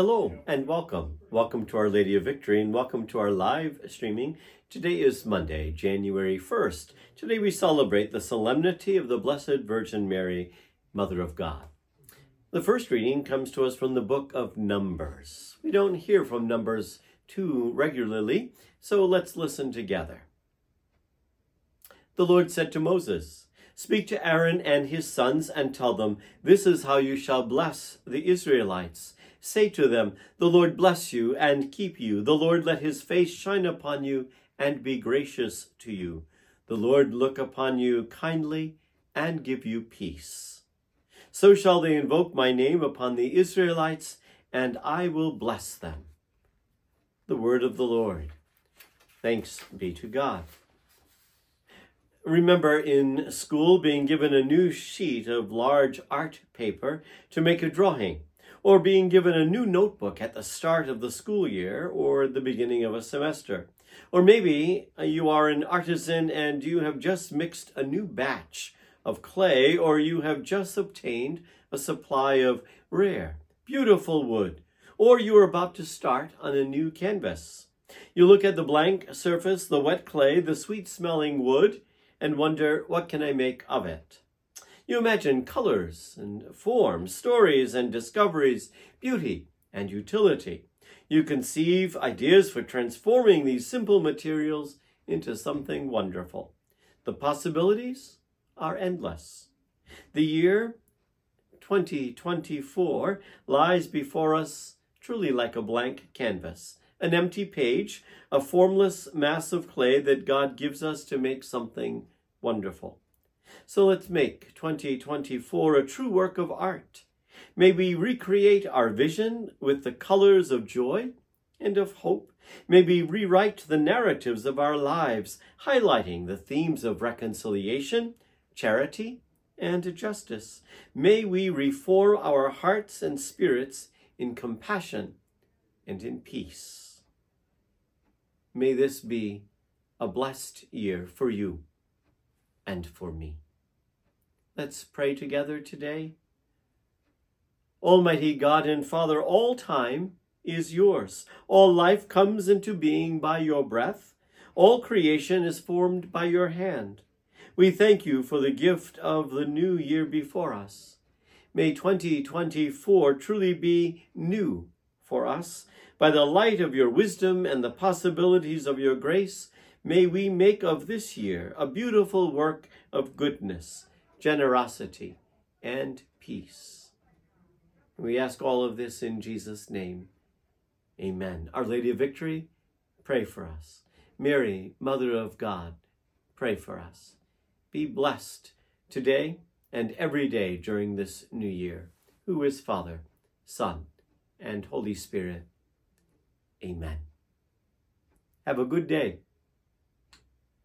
Hello and welcome. Welcome to Our Lady of Victory and welcome to our live streaming. Today is Monday, January 1st. Today we celebrate the solemnity of the Blessed Virgin Mary, Mother of God. The first reading comes to us from the book of Numbers. We don't hear from Numbers too regularly, so let's listen together. The Lord said to Moses, Speak to Aaron and his sons and tell them, This is how you shall bless the Israelites. Say to them, The Lord bless you and keep you. The Lord let his face shine upon you and be gracious to you. The Lord look upon you kindly and give you peace. So shall they invoke my name upon the Israelites, and I will bless them. The word of the Lord. Thanks be to God remember in school being given a new sheet of large art paper to make a drawing, or being given a new notebook at the start of the school year or the beginning of a semester. Or maybe uh, you are an artisan and you have just mixed a new batch of clay, or you have just obtained a supply of rare, beautiful wood, or you are about to start on a new canvas. You look at the blank surface, the wet clay, the sweet smelling wood, and wonder, what can I make of it? You imagine colors and forms, stories and discoveries, beauty and utility. You conceive ideas for transforming these simple materials into something wonderful. The possibilities are endless. The year 2024 lies before us truly like a blank canvas, an empty page, a formless mass of clay that God gives us to make something wonderful. So let's make 2024 a true work of art. May we recreate our vision with the colors of joy and of hope. May we rewrite the narratives of our lives, highlighting the themes of reconciliation, charity, and justice. May we reform our hearts and spirits in compassion and in peace. May this be a blessed year for you and for me. Let's pray together today. Almighty God and Father, all time is yours. All life comes into being by your breath. All creation is formed by your hand. We thank you for the gift of the new year before us. May 2024 truly be new for us. By the light of your wisdom and the possibilities of your grace, may we make of this year a beautiful work of goodness, generosity, and peace. We ask all of this in Jesus' name. Amen. Our Lady of Victory, pray for us. Mary, Mother of God, pray for us. Be blessed today and every day during this new year. Who is Father, Son, and Holy Spirit. Amen. Have a good day.